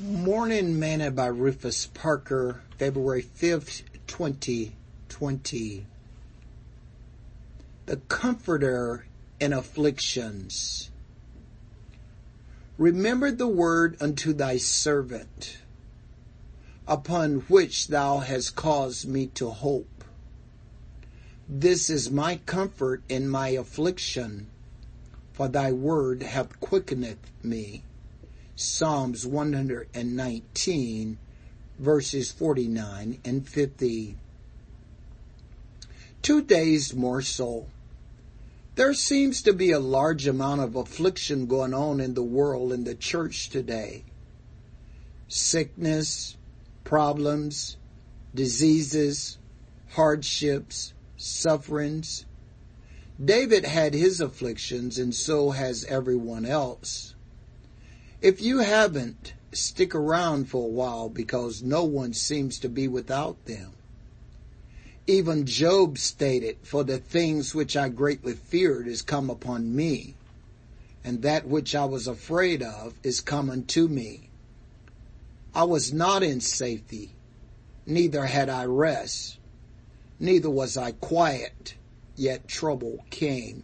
Morning Manna by Rufus Parker, February 5th, 2020. The Comforter in Afflictions. Remember the word unto thy servant, upon which thou hast caused me to hope. This is my comfort in my affliction, for thy word hath quickeneth me. Psalms 119 verses 49 and 50. Two days more so. There seems to be a large amount of affliction going on in the world in the church today. Sickness, problems, diseases, hardships, sufferings. David had his afflictions and so has everyone else. If you haven't, stick around for a while because no one seems to be without them. Even Job stated, For the things which I greatly feared is come upon me, and that which I was afraid of is come unto me. I was not in safety, neither had I rest, neither was I quiet, yet trouble came.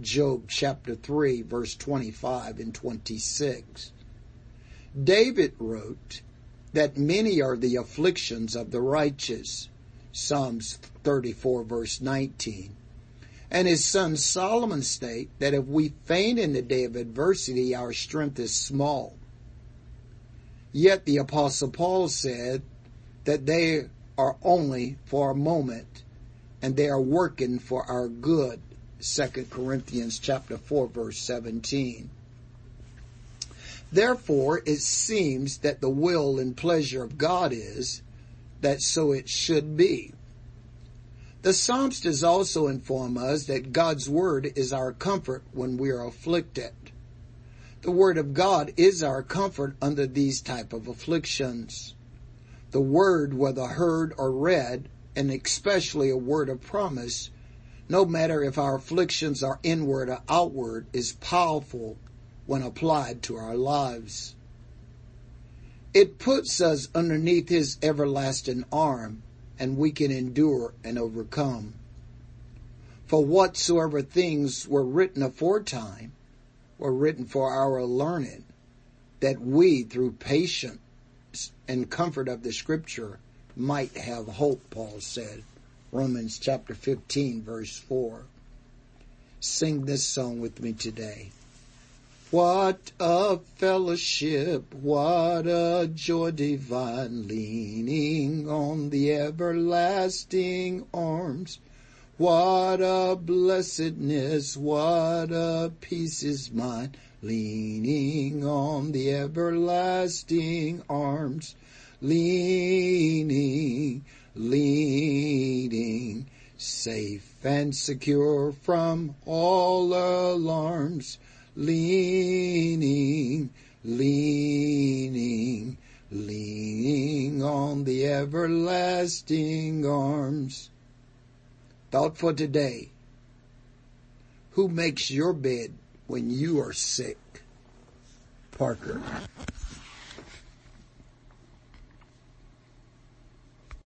Job chapter 3 verse 25 and 26. David wrote that many are the afflictions of the righteous. Psalms 34 verse 19. And his son Solomon state that if we faint in the day of adversity, our strength is small. Yet the apostle Paul said that they are only for a moment and they are working for our good. 2 Corinthians chapter 4 verse 17. Therefore, it seems that the will and pleasure of God is that so it should be. The psalmist also inform us that God's word is our comfort when we are afflicted. The word of God is our comfort under these type of afflictions. The word, whether heard or read, and especially a word of promise, no matter if our afflictions are inward or outward, is powerful when applied to our lives. It puts us underneath His everlasting arm and we can endure and overcome. For whatsoever things were written aforetime were written for our learning, that we through patience and comfort of the scripture might have hope, Paul said. Romans chapter 15 verse 4. Sing this song with me today. What a fellowship, what a joy divine, leaning on the everlasting arms. What a blessedness, what a peace is mine, leaning on the everlasting arms. Leaning, leaning, safe and secure from all alarms leaning, leaning, leaning on the everlasting arms. Thought for today. Who makes your bed when you are sick? Parker.